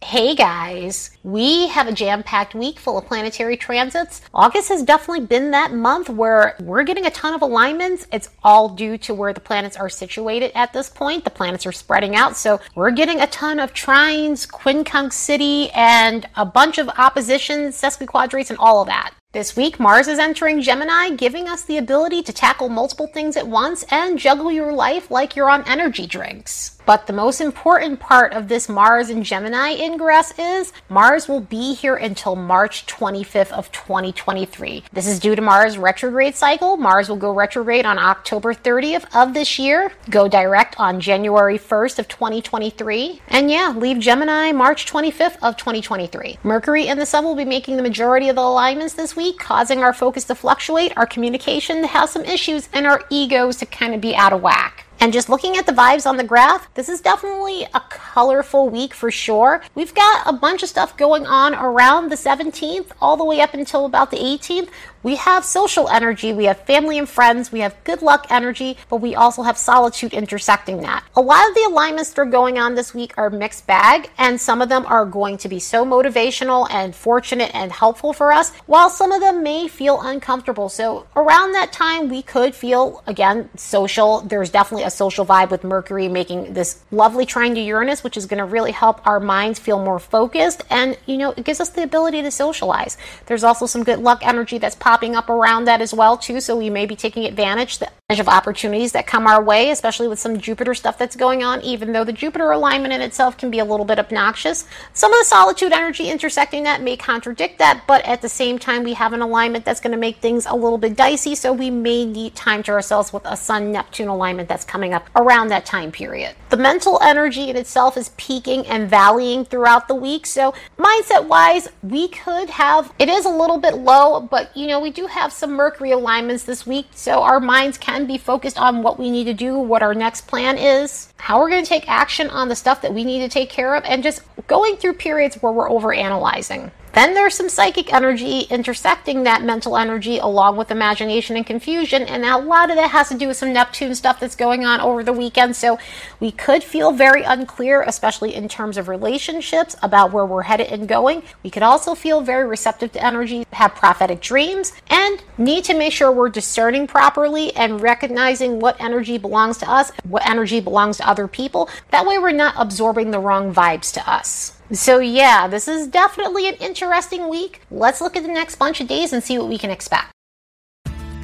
Hey guys, we have a jam packed week full of planetary transits. August has definitely been that month where we're getting a ton of alignments. It's all due to where the planets are situated at this point. The planets are spreading out, so we're getting a ton of trines, quincunxity, and a bunch of oppositions, sesquiquadrates, and all of that. This week, Mars is entering Gemini, giving us the ability to tackle multiple things at once and juggle your life like you're on energy drinks. But the most important part of this Mars and Gemini ingress is Mars will be here until March 25th of 2023. This is due to Mars retrograde cycle. Mars will go retrograde on October 30th of this year, go direct on January 1st of 2023, and yeah, leave Gemini March 25th of 2023. Mercury and the Sun will be making the majority of the alignments this week, causing our focus to fluctuate, our communication to have some issues, and our egos to kind of be out of whack. And just looking at the vibes on the graph, this is definitely a colorful week for sure. We've got a bunch of stuff going on around the 17th all the way up until about the 18th, we have social energy, we have family and friends, we have good luck energy, but we also have solitude intersecting that. A lot of the alignments that are going on this week are mixed bag, and some of them are going to be so motivational and fortunate and helpful for us, while some of them may feel uncomfortable. So around that time, we could feel again social. There's definitely a social vibe with Mercury making this lovely trine to Uranus, which is going to really help our minds feel more focused, and you know, it gives us the ability to socialize. There's also some good luck energy that's popping up around that as well too. So we may be taking advantage of opportunities that come our way, especially with some Jupiter stuff that's going on. Even though the Jupiter alignment in itself can be a little bit obnoxious, some of the solitude energy intersecting that may contradict that. But at the same time, we have an alignment that's going to make things a little bit dicey. So we may need time to ourselves with a Sun Neptune alignment that's coming up around that time period. The mental energy in itself is peaking and valleying throughout the week. So mindset wise, we could have it is a little bit low, but you know we do have some Mercury alignments this week, so our minds can be focused on what we need to do, what our next plan is, how we're going to take action on the stuff that we need to take care of, and just going through periods where we're over analyzing. Then there's some psychic energy intersecting that mental energy along with imagination and confusion. And a lot of that has to do with some Neptune stuff that's going on over the weekend. So we could feel very unclear, especially in terms of relationships about where we're headed and going. We could also feel very receptive to energy, have prophetic dreams, and need to make sure we're discerning properly and recognizing what energy belongs to us, what energy belongs to other people. That way we're not absorbing the wrong vibes to us. So, yeah, this is definitely an interesting week. Let's look at the next bunch of days and see what we can expect.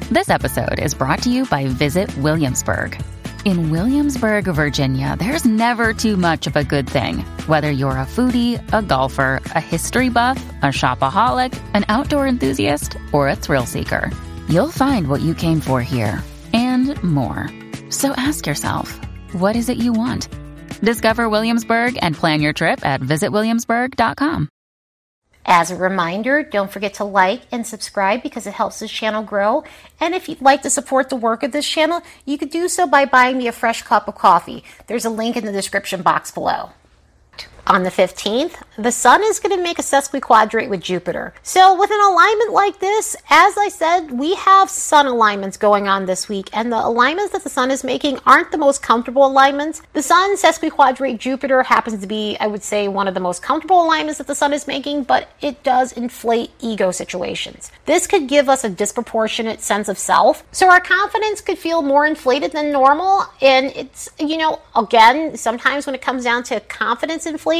This episode is brought to you by Visit Williamsburg. In Williamsburg, Virginia, there's never too much of a good thing. Whether you're a foodie, a golfer, a history buff, a shopaholic, an outdoor enthusiast, or a thrill seeker, you'll find what you came for here and more. So ask yourself, what is it you want? Discover Williamsburg and plan your trip at visitwilliamsburg.com. As a reminder, don't forget to like and subscribe because it helps this channel grow. And if you'd like to support the work of this channel, you could do so by buying me a fresh cup of coffee. There's a link in the description box below on the 15th, the Sun is going to make a sesquiquadrate with Jupiter. So, with an alignment like this, as I said, we have Sun alignments going on this week, and the alignments that the Sun is making aren't the most comfortable alignments. The Sun sesquiquadrate Jupiter happens to be, I would say, one of the most comfortable alignments that the Sun is making, but it does inflate ego situations. This could give us a disproportionate sense of self, so our confidence could feel more inflated than normal. And it's, you know, again, sometimes when it comes down to confidence inflation,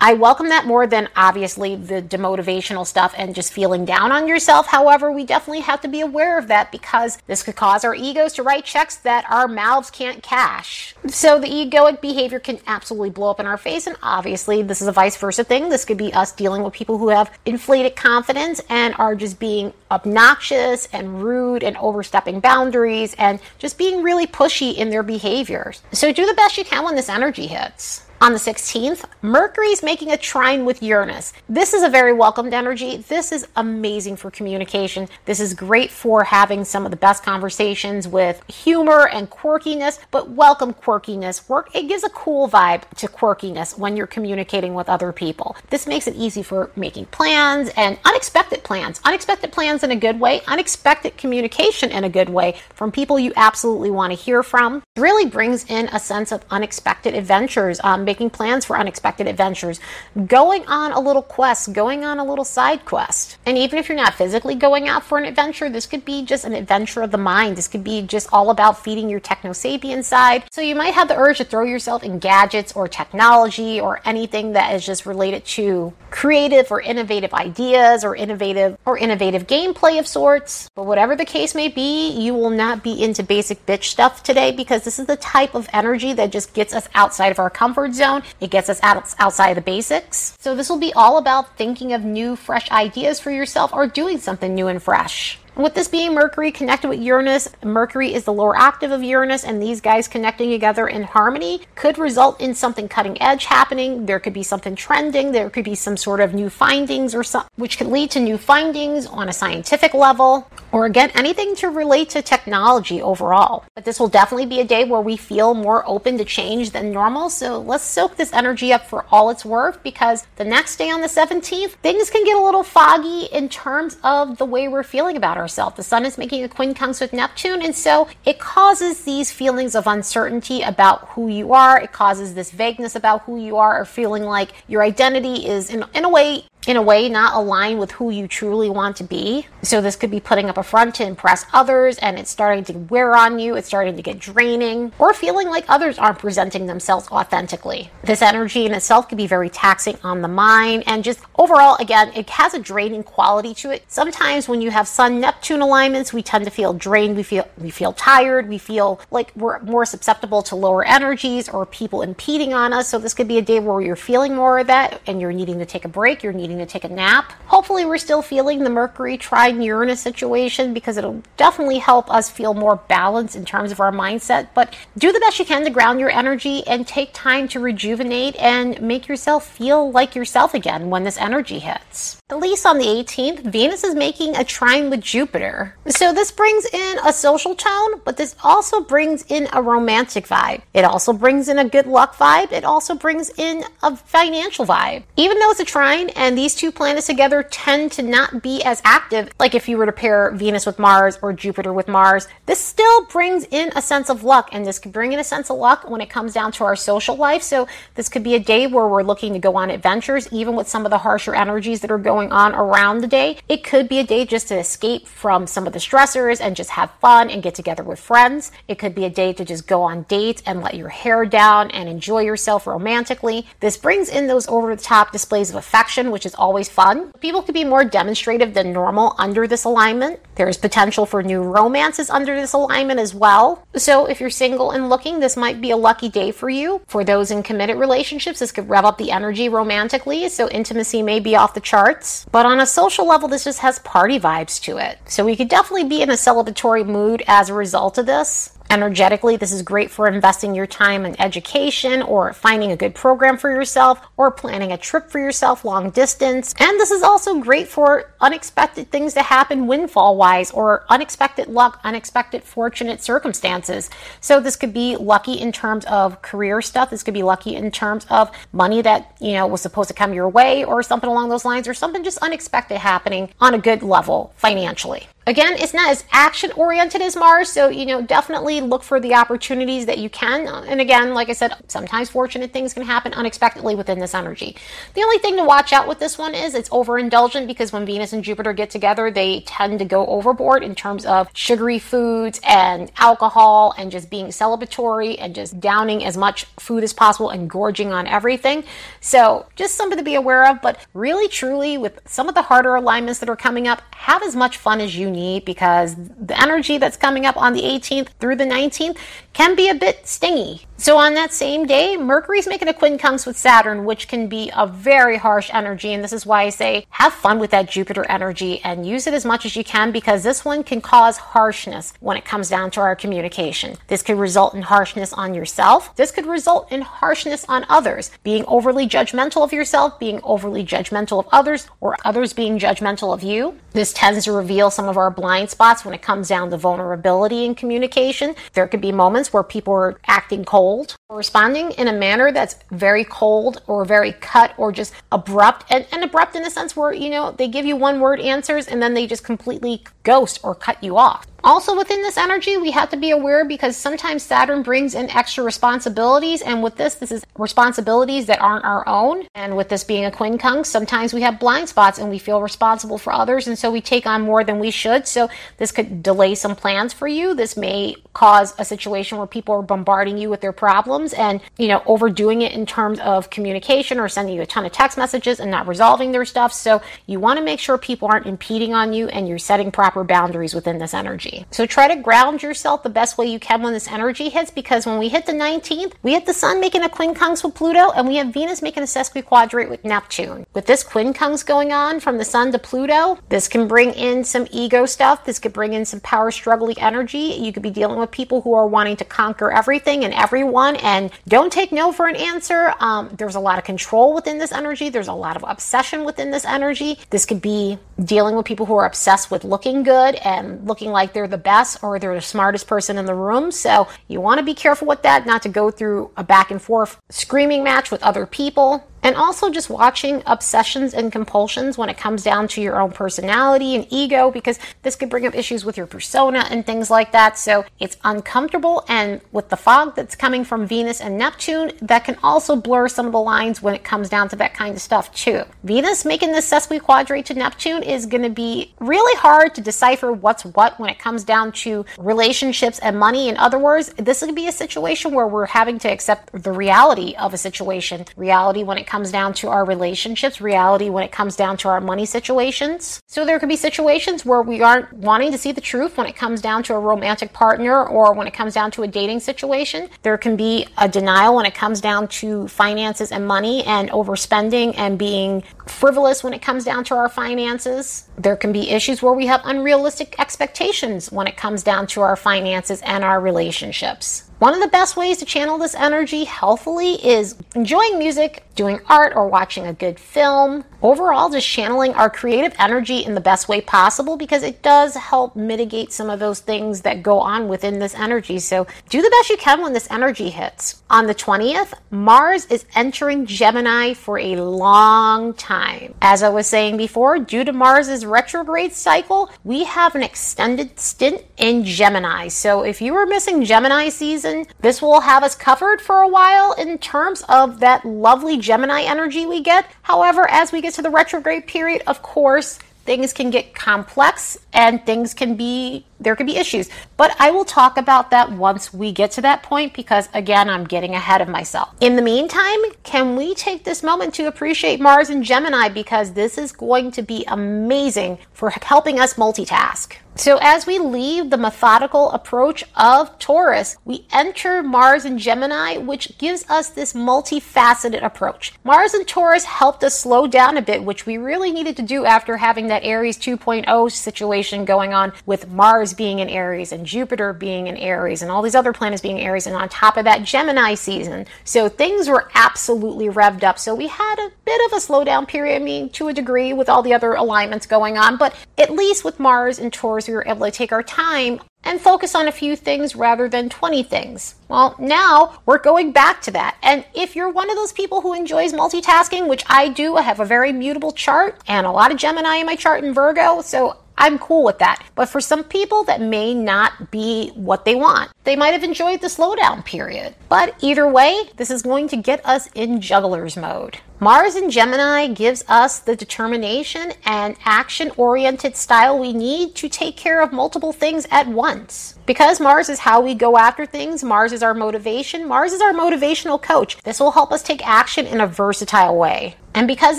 I welcome that more than obviously the demotivational stuff and just feeling down on yourself. However, we definitely have to be aware of that because this could cause our egos to write checks that our mouths can't cash. So the egoic behavior can absolutely blow up in our face. And obviously, this is a vice versa thing. This could be us dealing with people who have inflated confidence and are just being obnoxious and rude and overstepping boundaries and just being really pushy in their behaviors. So do the best you can when this energy hits. On the 16th, Mercury's making a trine with Uranus. This is a very welcomed energy. This is amazing for communication. This is great for having some of the best conversations with humor and quirkiness, but welcome quirkiness. Work it gives a cool vibe to quirkiness when you're communicating with other people. This makes it easy for making plans and unexpected plans. Unexpected plans in a good way, unexpected communication in a good way from people you absolutely want to hear from. It really brings in a sense of unexpected adventures. Um, making plans for unexpected adventures, going on a little quest, going on a little side quest. And even if you're not physically going out for an adventure, this could be just an adventure of the mind. This could be just all about feeding your techno sapien side. So you might have the urge to throw yourself in gadgets or technology or anything that is just related to creative or innovative ideas or innovative or innovative gameplay of sorts. But whatever the case may be, you will not be into basic bitch stuff today because this is the type of energy that just gets us outside of our comfort zone. It gets us out, outside of the basics. So this will be all about thinking of new, fresh ideas for yourself or doing something new and fresh. With this being Mercury connected with Uranus, Mercury is the lower octave of Uranus, and these guys connecting together in harmony could result in something cutting edge happening. There could be something trending. There could be some sort of new findings or something, which could lead to new findings on a scientific level, or again, anything to relate to technology overall. But this will definitely be a day where we feel more open to change than normal. So let's soak this energy up for all it's worth because the next day on the 17th, things can get a little foggy in terms of the way we're feeling about ourselves. The sun is making a quincunx with Neptune, and so it causes these feelings of uncertainty about who you are. It causes this vagueness about who you are, or feeling like your identity is, in, in a way, in a way not aligned with who you truly want to be. So this could be putting up a front to impress others and it's starting to wear on you, it's starting to get draining, or feeling like others aren't presenting themselves authentically. This energy in itself can be very taxing on the mind and just overall again, it has a draining quality to it. Sometimes when you have Sun Neptune alignments, we tend to feel drained, we feel we feel tired, we feel like we're more susceptible to lower energies or people impeding on us. So this could be a day where you're feeling more of that and you're needing to take a break, you're needing needing to take a nap. Hopefully, we're still feeling the Mercury trine Uranus situation because it'll definitely help us feel more balanced in terms of our mindset. But do the best you can to ground your energy and take time to rejuvenate and make yourself feel like yourself again when this energy hits. At least on the 18th, Venus is making a trine with Jupiter. So this brings in a social tone, but this also brings in a romantic vibe. It also brings in a good luck vibe. It also brings in a financial vibe. Even though it's a trine and these two planets together tend to not be as active, like if you were to pair Venus with Mars or Jupiter with Mars, this still brings in a sense of luck. And this could bring in a sense of luck when it comes down to our social life. So this could be a day where we're looking to go on adventures, even with some of the harsher energies that are going on around the day. It could be a day just to escape from some of the stressors and just have fun and get together with friends. It could be a day to just go on dates and let your hair down and enjoy yourself romantically. This brings in those over the top displays of affection, which is is always fun. People could be more demonstrative than normal under this alignment. There is potential for new romances under this alignment as well. So if you're single and looking, this might be a lucky day for you. For those in committed relationships, this could rev up the energy romantically, so intimacy may be off the charts. But on a social level, this just has party vibes to it. So we could definitely be in a celebratory mood as a result of this energetically. This is great for investing your time in education or finding a good program for yourself or planning a trip for yourself long distance. And this is also great for unexpected things to happen windfall wise or unexpected luck, unexpected fortunate circumstances. So this could be lucky in terms of career stuff. This could be lucky in terms of money that, you know, was supposed to come your way or something along those lines or something just unexpected happening on a good level financially. Again, it's not as action oriented as Mars, so you know, definitely look for the opportunities that you can. And again, like I said, sometimes fortunate things can happen unexpectedly within this energy. The only thing to watch out with this one is it's overindulgent because when Venus and Jupiter get together, they tend to go overboard in terms of sugary foods and alcohol and just being celebratory and just downing as much food as possible and gorging on everything. So, just something to be aware of, but really truly with some of the harder alignments that are coming up, have as much fun as you need because the energy that's coming up on the 18th through the 19th can be a bit stingy. So on that same day, Mercury's making a quincunx with Saturn, which can be a very harsh energy. And this is why I say have fun with that Jupiter energy and use it as much as you can because this one can cause harshness when it comes down to our communication. This could result in harshness on yourself. This could result in harshness on others, being overly judgmental of yourself, being overly judgmental of others, or others being judgmental of you. This tends to reveal some of our blind spots when it comes down to vulnerability in communication. There could be moments where people are acting cold or responding in a manner that's very cold or very cut or just abrupt and, and abrupt in the sense where, you know, they give you one word answers and then they just completely ghost or cut you off. Also, within this energy, we have to be aware because sometimes Saturn brings in extra responsibilities. And with this, this is responsibilities that aren't our own. And with this being a quincunx, sometimes we have blind spots and we feel responsible for others. And so we take on more than we should. So this could delay some plans for you. This may cause a situation where people are bombarding you with their problems and, you know, overdoing it in terms of communication or sending you a ton of text messages and not resolving their stuff. So you want to make sure people aren't impeding on you and you're setting proper boundaries within this energy. So try to ground yourself the best way you can when this energy hits because when we hit the 19th, we hit the sun making a quincunx with Pluto and we have Venus making a sesquiquadrate with Neptune. With this quincunx going on from the sun to Pluto, this can bring in some ego stuff. This could bring in some power struggling energy. You could be dealing with people who are wanting to conquer everything and everyone and don't take no for an answer. Um, there's a lot of control within this energy. There's a lot of obsession within this energy. This could be dealing with people who are obsessed with looking good and looking like they're the best or they're the smartest person in the room. So you want to be careful with that, not to go through a back and forth screaming match with other people. And also just watching obsessions and compulsions when it comes down to your own personality and ego, because this could bring up issues with your persona and things like that. So it's uncomfortable. And with the fog that's coming from Venus and Neptune, that can also blur some of the lines when it comes down to that kind of stuff, too. Venus making this sesquiquadrate to Neptune is going to be really hard to decipher what's what when it comes down to relationships and money. In other words, this could be a situation where we're having to accept the reality of a situation, reality when it comes down to our relationships, reality when it comes down to our money situations. So there could be situations where we aren't wanting to see the truth when it comes down to a romantic partner or when it comes down to a dating situation. There can be a denial when it comes down to finances and money and overspending and being frivolous when it comes down to our finances. There can be issues where we have unrealistic expectations when it comes down to our finances and our relationships. One of the best ways to channel this energy healthily is enjoying music, doing art, or watching a good film. Overall, just channeling our creative energy in the best way possible because it does help mitigate some of those things that go on within this energy. So do the best you can when this energy hits. On the 20th, Mars is entering Gemini for a long time. As I was saying before, due to Mars's retrograde cycle, we have an extended stint in Gemini. So if you were missing Gemini season. This will have us covered for a while in terms of that lovely Gemini energy we get. However, as we get to the retrograde period, of course, things can get complex and things can be there could be issues. But i will talk about that once we get to that point because again i'm getting ahead of myself. In the meantime can we take this moment to appreciate mars and gemini? Because this is going to be amazing for helping us multitask. So, as we leave the methodical approach of Taurus, we enter Mars and Gemini, which gives us this multifaceted approach. Mars and Taurus helped us slow down a bit, which we really needed to do after having that Aries 2.0 situation going on with Mars being in Aries and Jupiter being in Aries and all these other planets being Aries, and on top of that, Gemini season. So, things were absolutely revved up. So, we had a bit of a slowdown period, I mean, to a degree, with all the other alignments going on, but at least with Mars and Taurus we were able to take our time and focus on a few things rather than 20 things. Well, now we're going back to that. And if you're one of those people who enjoys multitasking, which I do, I have a very mutable chart and a lot of Gemini in my chart in Virgo, so I'm cool with that. But for some people, that may not be what they want. They might have enjoyed the slowdown period. But either way, this is going to get us in juggler's mode. Mars in Gemini gives us the determination and action oriented style we need to take care of multiple things at once. Because Mars is how we go after things, Mars is our motivation, Mars is our motivational coach. This will help us take action in a versatile way. And because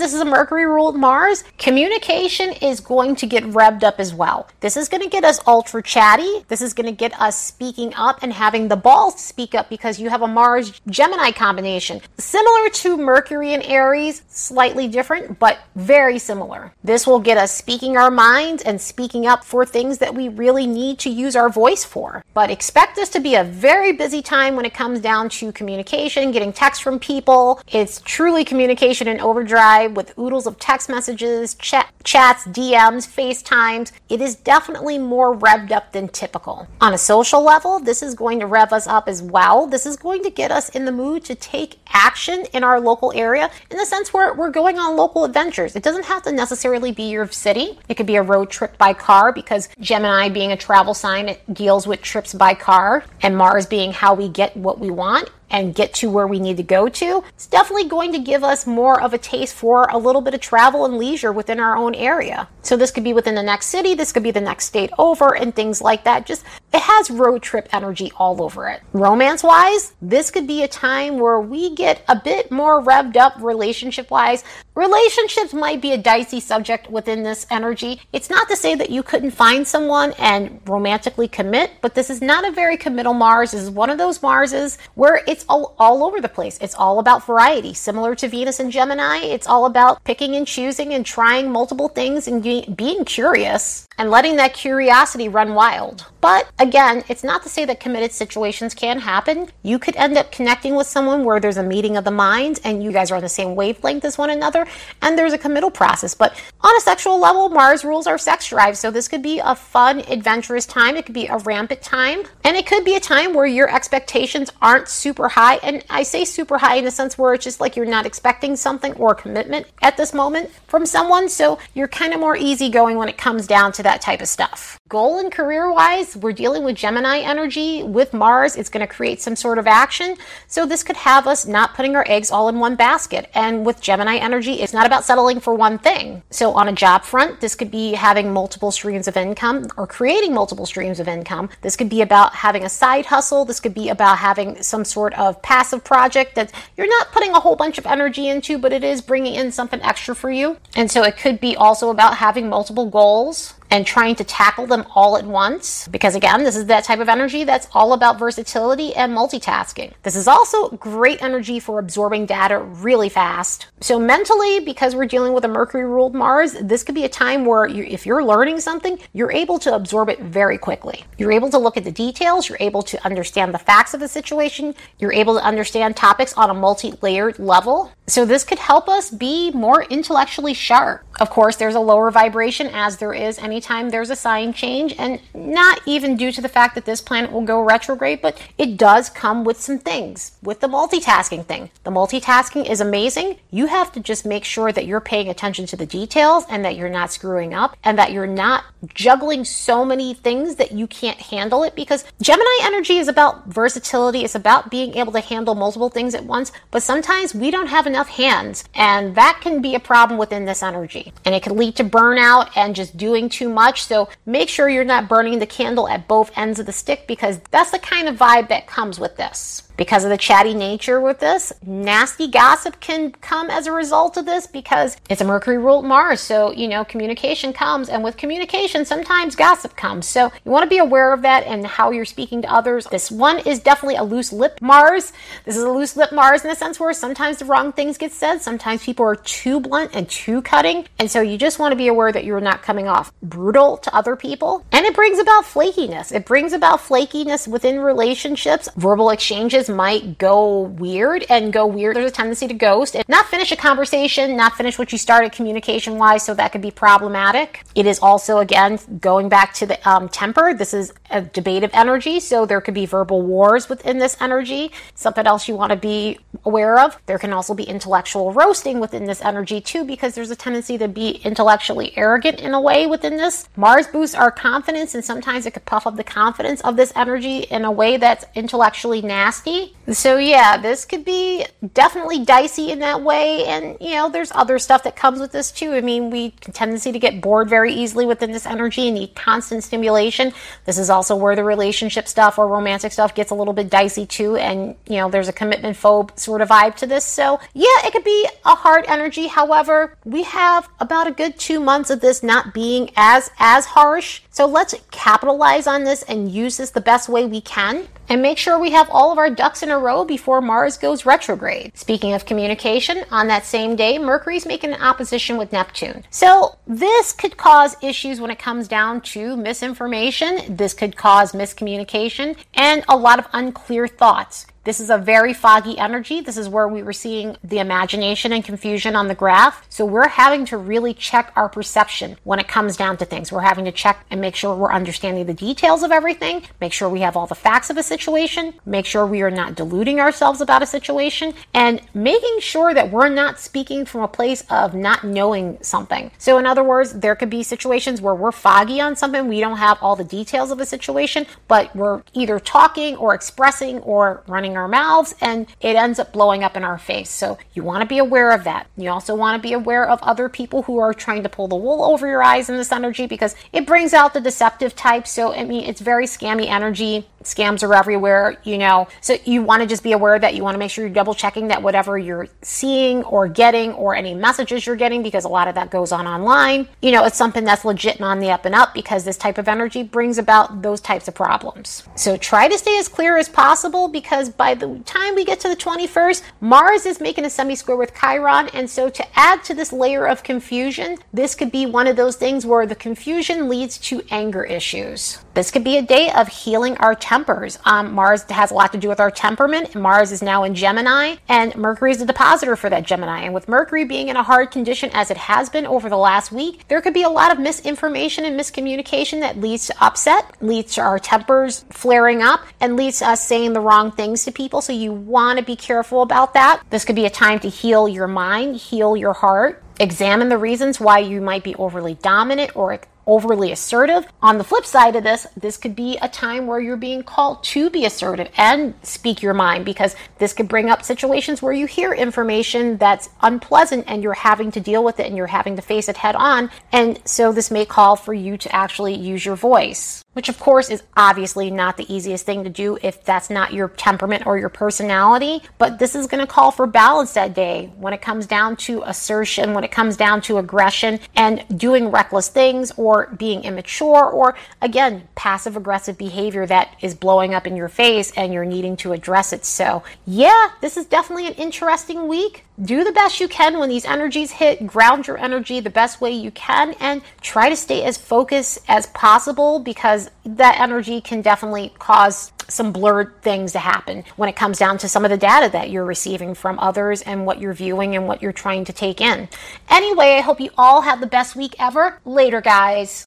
this is a Mercury ruled Mars, communication is going to get revved up as well. This is going to get us ultra chatty. This is going to get us speaking up and having the balls to speak up because you have a Mars Gemini combination. Similar to Mercury and Aries, slightly different, but very similar. This will get us speaking our minds and speaking up for things that we really need to use our voice for. But expect this to be a very busy time when it comes down to communication, getting text from people. It's truly communication and overdrive with oodles of text messages, chat, chats, DMs, FaceTimes. It is definitely more revved up than typical. On a social level, this is going to rev us up as well. This is going to get us in the mood to take action in our local area in the sense where we're going on local adventures. It doesn't have to necessarily be your city. It could be a road trip by car because Gemini being a travel sign, it deals with trips by car and Mars being how we get what we want and get to where we need to go to, it's definitely going to give us more of a taste for a little bit of travel and leisure within our own area. So this could be within the next city, this could be the next state over, and things like that. Just it has road trip energy all over it. Romance wise, this could be a time where we get a bit more revved up relationship wise. Relationships might be a dicey subject within this energy. It's not to say that you couldn't find someone and romantically commit, but this is not a very committal Mars. This is one of those Marses where it's all, all over the place. It's all about variety. Similar to Venus and Gemini, it's all about picking and choosing and trying multiple things and being curious and letting that curiosity run wild. But again, it's not to say that committed situations can happen. You could end up connecting with someone where there's a meeting of the minds and you guys are on the same wavelength as one another and there's a committal process. But on a sexual level, Mars rules our sex drive. So this could be a fun, adventurous time. It could be a rampant time. And it could be a time where your expectations aren't super high. And I say super high in a sense where it's just like you're not expecting something or commitment at this moment from someone. So you're kind of more easygoing when it comes down to that type of stuff. Goal and career wise, we're dealing with Gemini energy with Mars. It's going to create some sort of action. So this could have us not putting our eggs all in one basket. And with Gemini energy, it's not about settling for one thing. So on a job front, this could be having multiple streams of income or creating multiple streams of income. This could be about having a side hustle. This could be about having some sort of passive project that you're not putting a whole bunch of energy into, but it is bringing in something extra for you. And so it could be also about having multiple goals and trying to tackle them all at once. Because again, this is that type of energy that's all about versatility and multitasking. This is also great energy for absorbing data really fast. So mentally, because we're dealing with a Mercury ruled Mars, this could be a time where you, if you're learning something, you're able to absorb it very quickly. You're able to look at the details, you're able to understand the facts of the situation, you're able to understand topics on a multi-layered level. So this could help us be more intellectually sharp. Of course, there's a lower vibration as there is anytime there's a sign change, and not even due to the fact that this planet will go retrograde, but it does come with some things. With the multitasking thing. The multitasking is amazing. You have to just make sure that you're paying attention to the details and that you're not screwing up and that you're not juggling so many things that you can't handle it because Gemini energy is about versatility. It's about being able to handle multiple things at once, but sometimes we don't have enough hands, and that can be a problem within this energy and it can lead to burnout and just doing too much. So make sure you're not burning the candle at both ends of the stick because that's the kind of vibe that comes with this because of the chatty nature with this. Nasty gossip can come as a result of this because it's a Mercury ruled Mars. So, you know, communication comes, and with communication, sometimes gossip comes. So, you want to be aware of that and how you're speaking to others. This one is definitely a loose lip Mars. This is a loose lip Mars in the sense where sometimes the wrong things get said, sometimes people are too blunt and too cutting. And so, you just want to be aware that you're not coming off brutal to other people. And it brings about flakiness. It brings about flakiness within relationships, verbal exchanges might go weird and go weird. There's a tendency to ghost and not finish a conversation, not finish what you started communication wise, so that could be problematic. It is also, again, going back to the um, temper. This is a debative energy, so there could be verbal wars within this energy. Something else you want to be aware of. There can also be intellectual roasting within this energy too, because there's a tendency to be intellectually arrogant in a way within this. Mars boosts our confidence, and sometimes it could puff up the confidence of this energy in a way that's intellectually nasty So, yeah, this could be definitely dicey in that way. And, you know, there's other stuff that comes with this too. I mean, we tendency to get bored very easily within this energy and need constant stimulation. This is also where the relationship stuff or romantic stuff gets a little bit dicey too. And, you know, there's a commitment phobe sort of vibe to this. So, yeah, it could be a hard energy. However, we have about a good two months of this not being as, as harsh. So let's capitalize on this and use this the best way we can and make sure we have all of our ducks in a row before Mars goes retrograde. Speaking of communication, on that same day, Mercury's making an opposition with Neptune. So this could cause issues when it comes down to misinformation. This could cause miscommunication and a lot of unclear thoughts. This is a very foggy energy. This is where we were seeing the imagination and confusion on the graph. So we're having to really check our perception when it comes down to things. We're having to check and make sure we're understanding the details of everything, make sure we have all the facts of a situation, make sure we are not deluding ourselves about a situation, and making sure that we're not speaking from a place of not knowing something. So, in other words, there could be situations where we're foggy on something, we don't have all the details of a situation, but we're either talking or expressing or running our mouths and it ends up blowing up in our face. So you want to be aware of that. You also want to be aware of other people who are trying to pull the wool over your eyes in this energy because it brings out the deceptive type. So, I mean, it's very scammy energy. Scams are everywhere, you know. So you want to just be aware that. You want to make sure you're double checking that whatever you're seeing or getting or any messages you're getting, because a lot of that goes on online, you know, it's something that's legit and on the up and up because this type of energy brings about those types of problems. So try to stay as clear as possible because by the time we get to the 21st, Mars is making a semi square with Chiron. And so to add to this layer of confusion, this could be one of those things where the confusion leads to anger issues. This could be a day of healing our tempers. Um, Mars has a lot to do with our temperament. Mars is now in Gemini, and Mercury is the dispositor for that Gemini. And with Mercury being in a hard condition as it has been over the last week, there could be a lot of misinformation and miscommunication that leads to upset, leads to our tempers flaring up, and leads to us saying the wrong things to people. So you want to be careful about that. This could be a time to heal your mind, heal your heart, examine the reasons why you might be overly dominant or overly assertive. On the flip side of this, this could be a time where you're being called to be assertive and speak your mind because this could bring up situations where you hear information that's unpleasant and you're having to deal with it and you're having to face it head on. And so this may call for you to actually use your voice which of course is obviously not the easiest thing to do if that's not your temperament or your personality. But this is going to call for balance that day when it comes down to assertion, when it comes down to aggression and doing reckless things or being immature or again, passive aggressive behavior that is blowing up in your face and you're needing to address it. So, yeah, this is definitely an interesting week do the best you can when these energies hit, ground your energy the best way you can, and try to stay as focused as possible because that energy can definitely cause some blurred things to happen when it comes down to some of the data that you're receiving from others and what you're viewing and what you're trying to take in. Anyway, I hope you all have the best week ever. Later, guys.